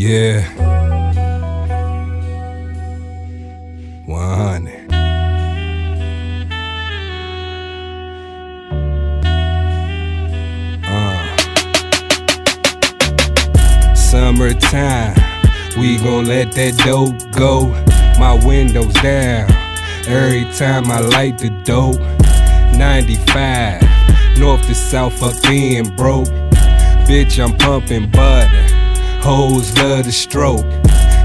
Yeah. 100. Uh. Summertime, we gon' let that dope go. My windows down every time I light the dope. 95, north to south, up being broke. Bitch, I'm pumping butter. Hoes love the stroke.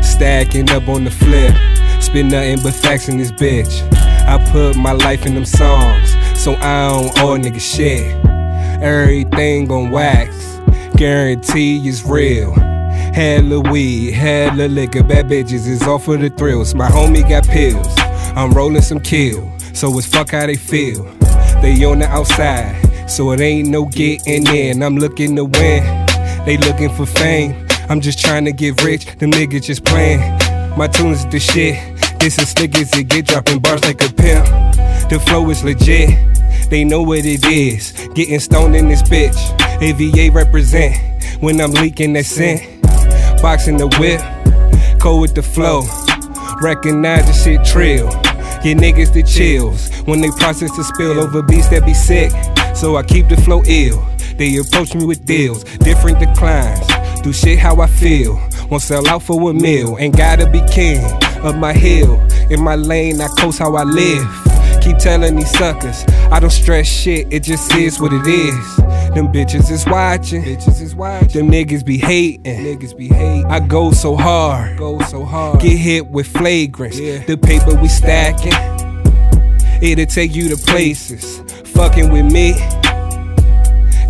Stacking up on the flip. Spit nothing but facts in this bitch. I put my life in them songs, so I don't owe nigga shit. Everything on wax, guarantee is real. Hella weed, hella liquor, bad bitches is all for the thrills. My homie got pills, I'm rolling some kill, so it's fuck how they feel. They on the outside, so it ain't no getting in. I'm looking to win, they looking for fame. I'm just trying to get rich, them niggas just playing. My tune's the shit, this is slick as it get, dropping bars like a pimp. The flow is legit, they know what it is. Getting stoned in this bitch, AVA represent. When I'm leaking that scent, boxing the whip, cold with the flow. Recognize the shit trill. Get niggas the chills when they process the spill over beats that be sick. So I keep the flow ill. They approach me with deals, different declines. Do shit how I feel. Won't sell out for a meal. Ain't gotta be king of my hill. In my lane, I coast how I live. Keep telling these suckers, I don't stress shit, it just is what it is. Them bitches is watching, bitches is watching. Them niggas be hating, niggas be hating. I go so hard, go so hard. Get hit with flagrants, the paper we stacking. It'll take you to places. Fucking with me,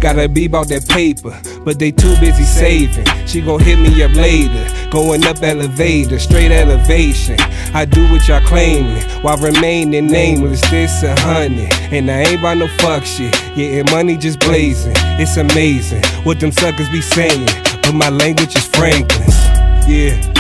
Gotta be about that paper, but they too busy saving. She gon' hit me up later. Going up elevator, straight elevation. I do what y'all claiming while remaining nameless. This a hundred, and I ain't about no fuck shit. Getting money just blazing. It's amazing what them suckers be saying, but my language is Franklin's. Yeah.